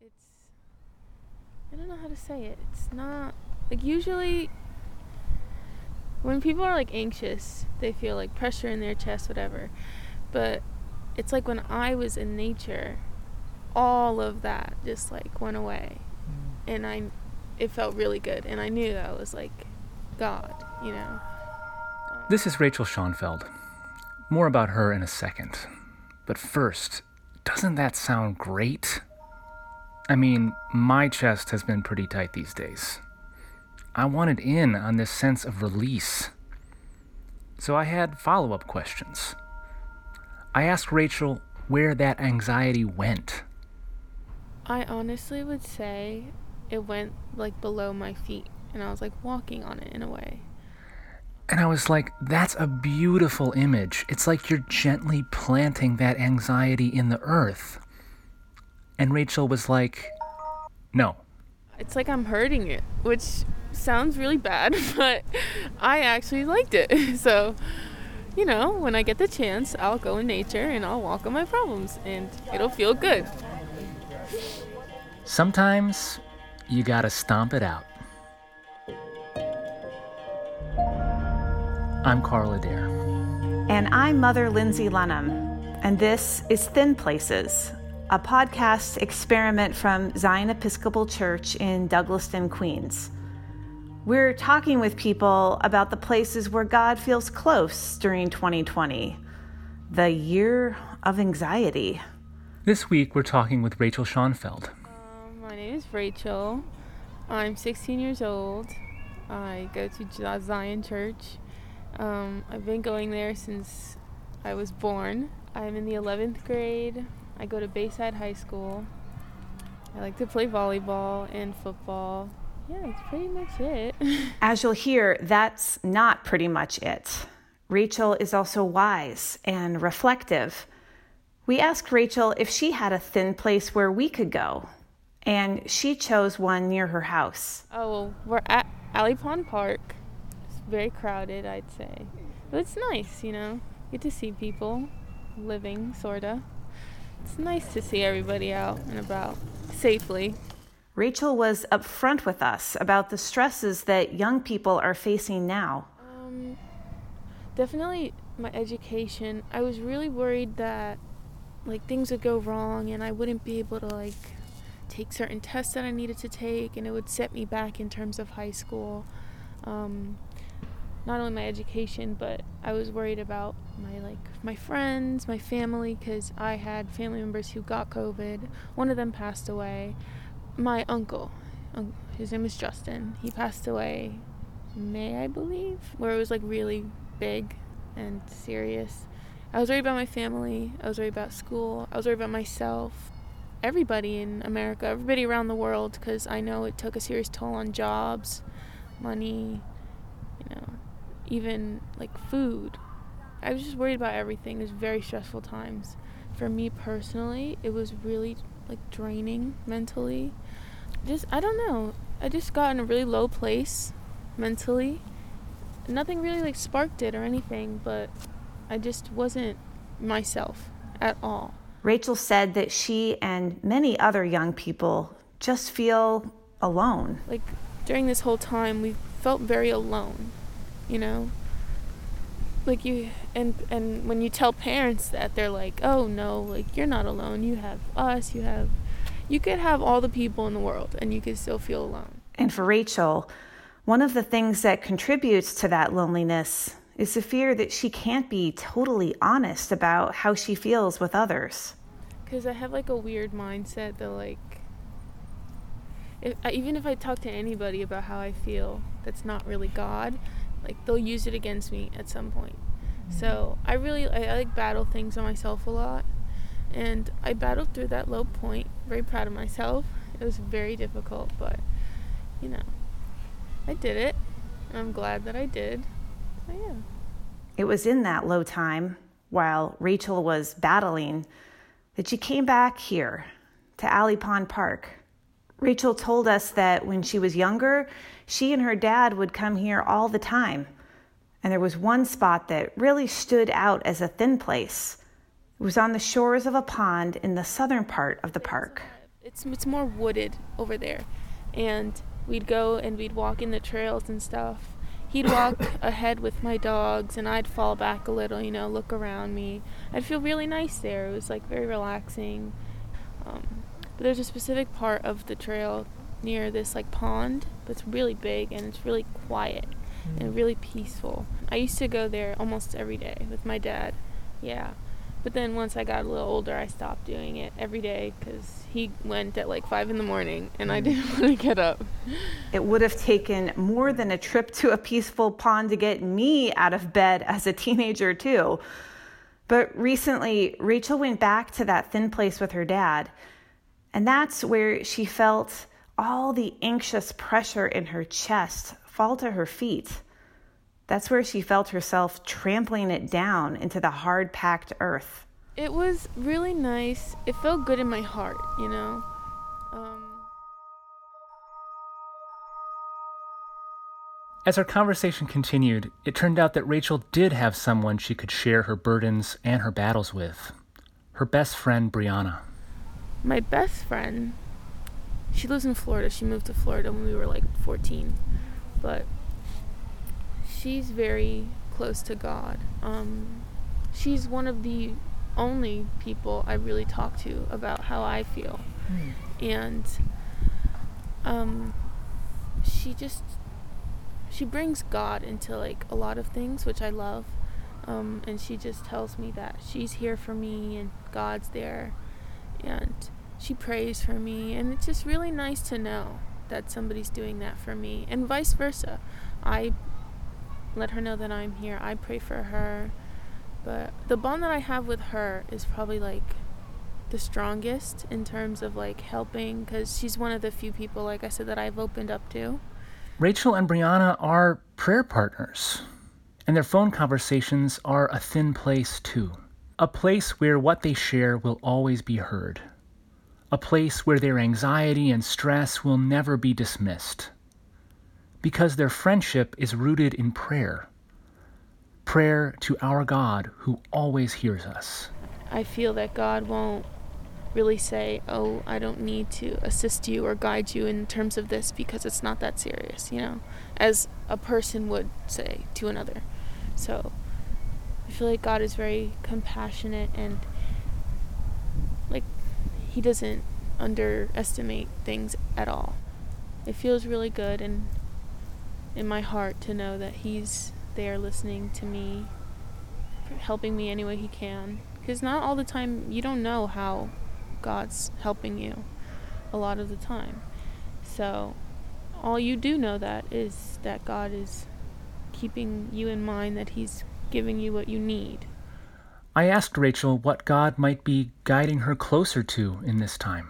It's I don't know how to say it. It's not like usually when people are like anxious, they feel like pressure in their chest, whatever. But it's like when I was in nature, all of that just like went away, mm. and I, it felt really good, and I knew that I was like God, you know. This is Rachel Schoenfeld. More about her in a second. But first, doesn't that sound great? I mean, my chest has been pretty tight these days. I wanted in on this sense of release. So I had follow up questions. I asked Rachel where that anxiety went. I honestly would say it went like below my feet, and I was like walking on it in a way. And I was like, that's a beautiful image. It's like you're gently planting that anxiety in the earth. And Rachel was like, no. It's like I'm hurting it, which sounds really bad, but I actually liked it. So, you know, when I get the chance, I'll go in nature and I'll walk on my problems and it'll feel good. Sometimes you gotta stomp it out. I'm Carla Adair. And I'm Mother Lindsay Lunham. And this is Thin Places, a podcast experiment from Zion Episcopal Church in Douglaston, Queens. We're talking with people about the places where God feels close during 2020, the year of anxiety. This week we're talking with Rachel Schoenfeld. Um, my name is Rachel. I'm 16 years old. I go to Zion Church. Um, I've been going there since I was born. I'm in the 11th grade. I go to Bayside High School. I like to play volleyball and football. Yeah, that's pretty much it. As you'll hear, that's not pretty much it. Rachel is also wise and reflective. We asked Rachel if she had a thin place where we could go, and she chose one near her house. Oh, well, we're at Alley Pond Park. It's very crowded, I'd say. But it's nice, you know. Get to see people living, sorta. It's nice to see everybody out and about safely. Rachel was upfront with us about the stresses that young people are facing now. Um, definitely my education. I was really worried that like things would go wrong and I wouldn't be able to like take certain tests that I needed to take and it would set me back in terms of high school. Um, not only my education, but I was worried about my like my friends, my family cuz I had family members who got COVID. One of them passed away. My uncle, his name is Justin, he passed away May, I believe, where it was like really big and serious. I was worried about my family, I was worried about school, I was worried about myself, everybody in America, everybody around the world, because I know it took a serious toll on jobs, money, even like food. I was just worried about everything. It was very stressful times. For me personally, it was really like draining mentally. Just I don't know. I just got in a really low place mentally. Nothing really like sparked it or anything, but I just wasn't myself at all. Rachel said that she and many other young people just feel alone. Like during this whole time, we felt very alone, you know? like you and and when you tell parents that they're like oh no like you're not alone. You have us. You have you could have all the people in the world and you could still feel alone. And for rachel one of the things that contributes to that loneliness is the fear that she can't be totally honest about how she feels with others. Because i have like a weird mindset that like if, even if i talk to anybody about how i feel that's not really god like they'll use it against me at some point. Mm-hmm. So I really I, I like battle things on myself a lot, and I battled through that low point. Very proud of myself. It was very difficult, but you know, I did it. And I'm glad that I did. So yeah. It was in that low time while Rachel was battling that she came back here to Alley Pond Park Rachel told us that when she was younger, she and her dad would come here all the time. And there was one spot that really stood out as a thin place. It was on the shores of a pond in the southern part of the park. It's it's more wooded over there, and we'd go and we'd walk in the trails and stuff. He'd walk ahead with my dogs, and I'd fall back a little, you know, look around me. I'd feel really nice there. It was like very relaxing. Um, but there's a specific part of the trail near this like pond that's really big and it's really quiet mm. and really peaceful. I used to go there almost every day with my dad. Yeah. But then once I got a little older, I stopped doing it every day because he went at like five in the morning and I mm. didn't want to get up. It would have taken more than a trip to a peaceful pond to get me out of bed as a teenager, too. But recently, Rachel went back to that thin place with her dad, and that's where she felt all the anxious pressure in her chest fall to her feet. That's where she felt herself trampling it down into the hard packed earth. It was really nice. It felt good in my heart, you know? Um... As our conversation continued, it turned out that Rachel did have someone she could share her burdens and her battles with her best friend, Brianna. My best friend she lives in Florida. She moved to Florida when we were like 14. But she's very close to God. Um, she's one of the only people I really talk to about how I feel. Mm. And um, she just she brings God into like a lot of things, which I love. Um, and she just tells me that she's here for me and God's there. And she prays for me and it's just really nice to know that somebody's doing that for me and vice versa. I let her know that i'm here. I pray for her but the bond that i have with her is probably like the strongest in terms of like helping because she's one of the few people like i said that i've opened up to. Rachel and brianna are prayer partners and their phone conversations are a thin place too a place where what they share will always be heard a place where their anxiety and stress will never be dismissed. Because their friendship is rooted in prayer. Prayer to our God who always hears us. I feel that God won't really say, Oh, I don't need to assist you or guide you in terms of this because it's not that serious, you know, as a person would say to another. So I feel like God is very compassionate and like he doesn't underestimate things at all. It feels really good and in my heart to know that he's there listening to me, helping me any way he can. Because not all the time, you don't know how God's helping you a lot of the time. So, all you do know that is that God is keeping you in mind, that He's giving you what you need. I asked Rachel what God might be guiding her closer to in this time.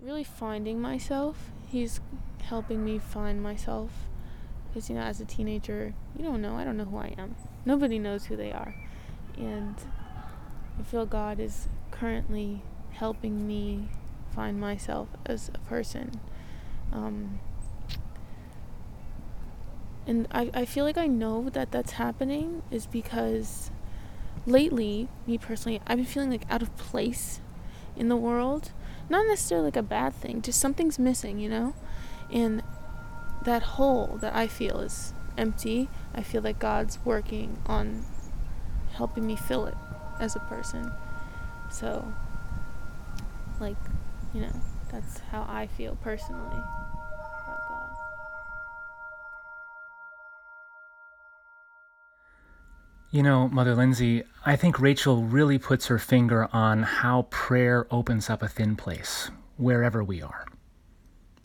Really finding myself. He's helping me find myself. Because, you know, as a teenager, you don't know. I don't know who I am. Nobody knows who they are. And I feel God is currently helping me find myself as a person. Um, and I, I feel like I know that that's happening is because lately, me personally, I've been feeling like out of place in the world. Not necessarily like a bad thing, just something's missing, you know? And that hole that I feel is empty. I feel like God's working on helping me fill it as a person. So, like, you know, that's how I feel personally. You know, Mother Lindsay, I think Rachel really puts her finger on how prayer opens up a thin place, wherever we are.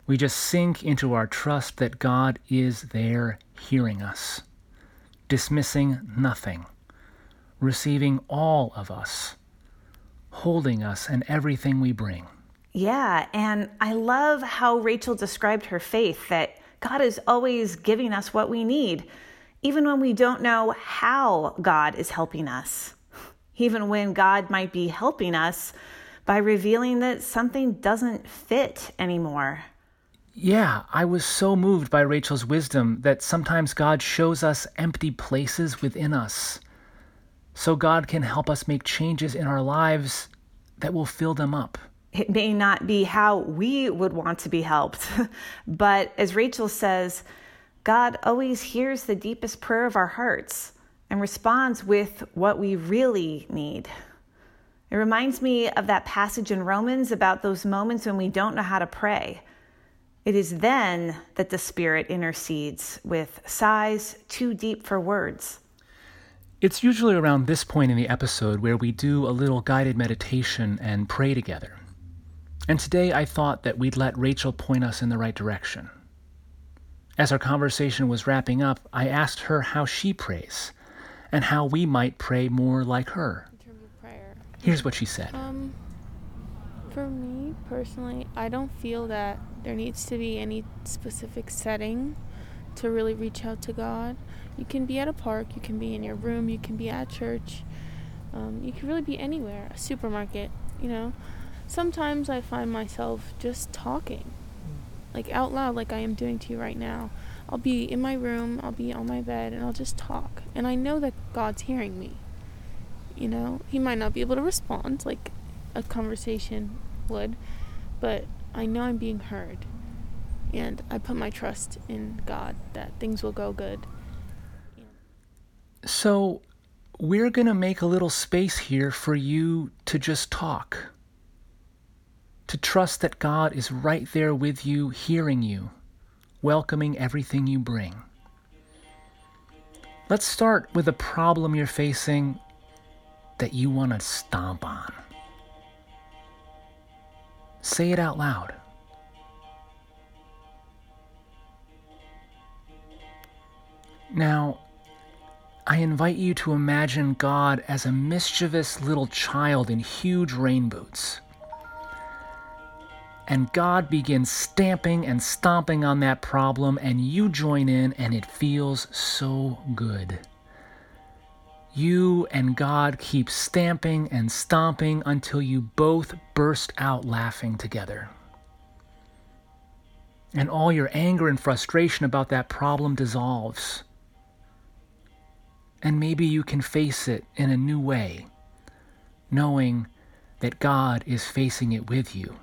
We just sink into our trust that God is there hearing us, dismissing nothing, receiving all of us, holding us and everything we bring. Yeah, and I love how Rachel described her faith that God is always giving us what we need even when we don't know how God is helping us, even when God might be helping us by revealing that something doesn't fit anymore. Yeah, I was so moved by Rachel's wisdom that sometimes God shows us empty places within us so God can help us make changes in our lives that will fill them up. It may not be how we would want to be helped, but as Rachel says, God always hears the deepest prayer of our hearts and responds with what we really need. It reminds me of that passage in Romans about those moments when we don't know how to pray. It is then that the Spirit intercedes with sighs too deep for words. It's usually around this point in the episode where we do a little guided meditation and pray together. And today I thought that we'd let Rachel point us in the right direction. As our conversation was wrapping up, I asked her how she prays and how we might pray more like her. In terms of prayer. Here's what she said. Um, for me personally, I don't feel that there needs to be any specific setting to really reach out to God. You can be at a park, you can be in your room, you can be at church, um, you can really be anywhere, a supermarket, you know. Sometimes I find myself just talking, like out loud, like I am doing to you right now. I'll be in my room, I'll be on my bed, and I'll just talk. And I know that God's hearing me. You know, He might not be able to respond like a conversation would, but I know I'm being heard. And I put my trust in God that things will go good. So, we're going to make a little space here for you to just talk. To trust that God is right there with you, hearing you, welcoming everything you bring. Let's start with a problem you're facing that you want to stomp on. Say it out loud. Now, I invite you to imagine God as a mischievous little child in huge rain boots. And God begins stamping and stomping on that problem, and you join in, and it feels so good. You and God keep stamping and stomping until you both burst out laughing together. And all your anger and frustration about that problem dissolves and maybe you can face it in a new way, knowing that God is facing it with you.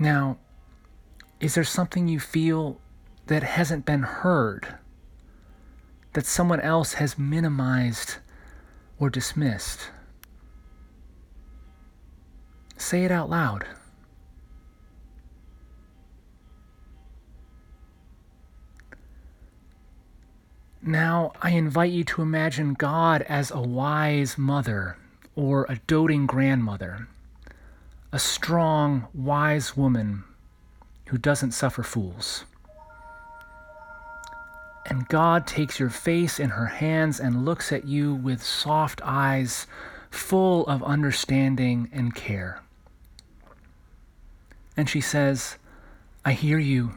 Now, is there something you feel that hasn't been heard, that someone else has minimized or dismissed? Say it out loud. Now, I invite you to imagine God as a wise mother or a doting grandmother, a strong, wise woman who doesn't suffer fools. And God takes your face in her hands and looks at you with soft eyes full of understanding and care. And she says, I hear you,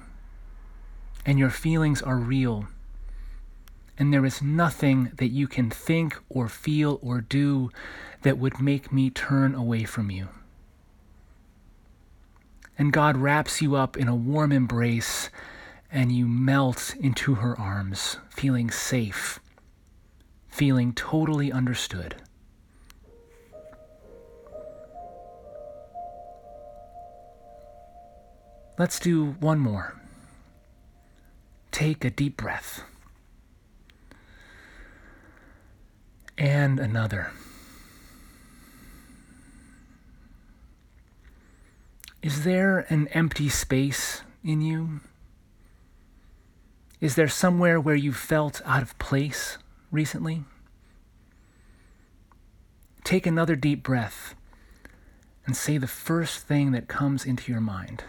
and your feelings are real and there is nothing that you can think or feel or do that would make me turn away from you. And God wraps you up in a warm embrace, and you melt into her arms, feeling safe, feeling totally understood. Let's do one more. Take a deep breath. and another. Is there an empty space in you? Is there somewhere where you felt out of place recently? Take another deep breath and say the first thing that comes into your mind.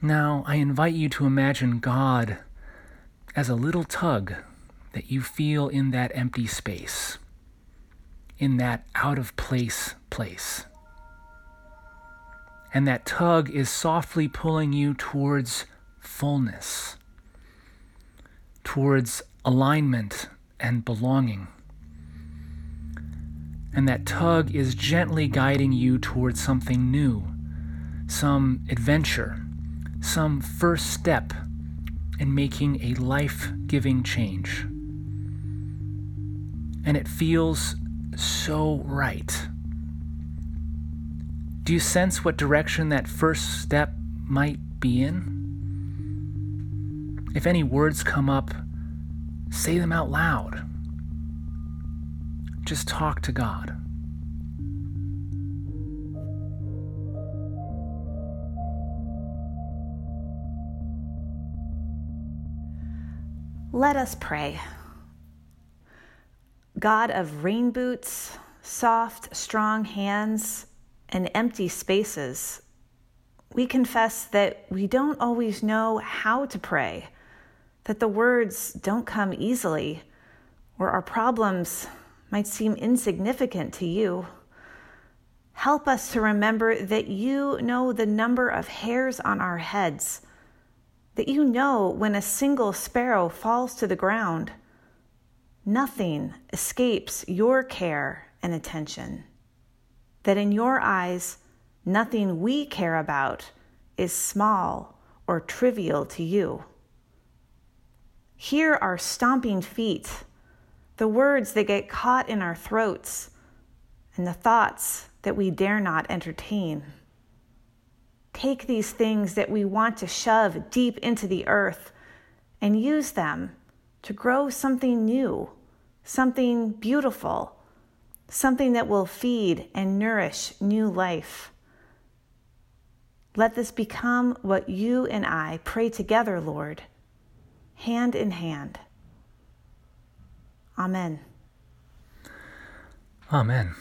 Now, I invite you to imagine God as a little tug that you feel in that empty space, in that out of place place. And that tug is softly pulling you towards fullness, towards alignment and belonging. And that tug is gently guiding you towards something new, some adventure some first step in making a life giving change. And it feels so right. Do you sense what direction that first step might be in? If any words come up, say them out loud. Just talk to God. Let us pray. God of rain boots, soft, strong hands, and empty spaces, we confess that we don't always know how to pray, that the words don't come easily, or our problems might seem insignificant to you. Help us to remember that you know the number of hairs on our heads that you know when a single sparrow falls to the ground, nothing escapes your care and attention. That in your eyes, nothing we care about is small or trivial to you. Hear our stomping feet, the words that get caught in our throats, and the thoughts that we dare not entertain take these things that we want to shove deep into the earth and use them to grow something new, something beautiful, something that will feed and nourish new life. Let this become what you and I pray together, Lord, hand in hand. Amen. Amen.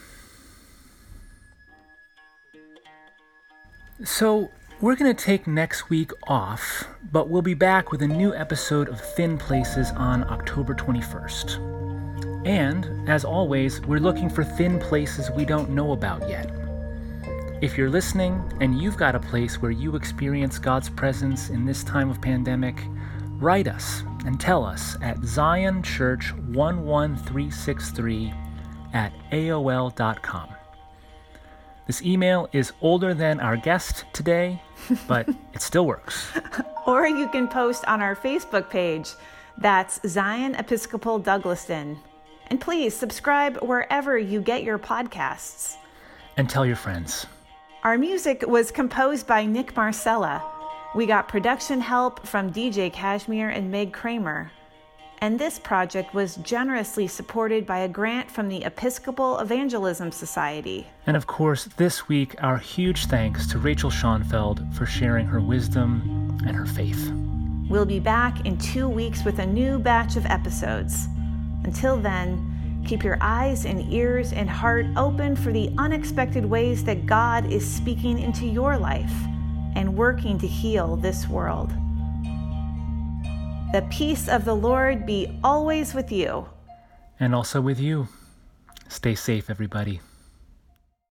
So, we're going to take next week off, but we'll be back with a new episode of Thin Places on October 21st. And, as always, we're looking for thin places we don't know about yet. If you're listening and you've got a place where you experience God's presence in this time of pandemic, write us and tell us at zionchurch11363 at aol.com. This email is older than our guest today, but it still works. Or you can post on our Facebook page. That's Zion Episcopal Douglaston. And please subscribe wherever you get your podcasts. And tell your friends. Our music was composed by Nick Marcella. We got production help from DJ Cashmere and Meg Kramer and this project was generously supported by a grant from the Episcopal Evangelism Society. And of course, this week, our huge thanks to Rachel Schonfeld for sharing her wisdom and her faith. We'll be back in two weeks with a new batch of episodes. Until then, keep your eyes and ears and heart open for the unexpected ways that God is speaking into your life and working to heal this world. The peace of the Lord be always with you. And also with you. Stay safe, everybody.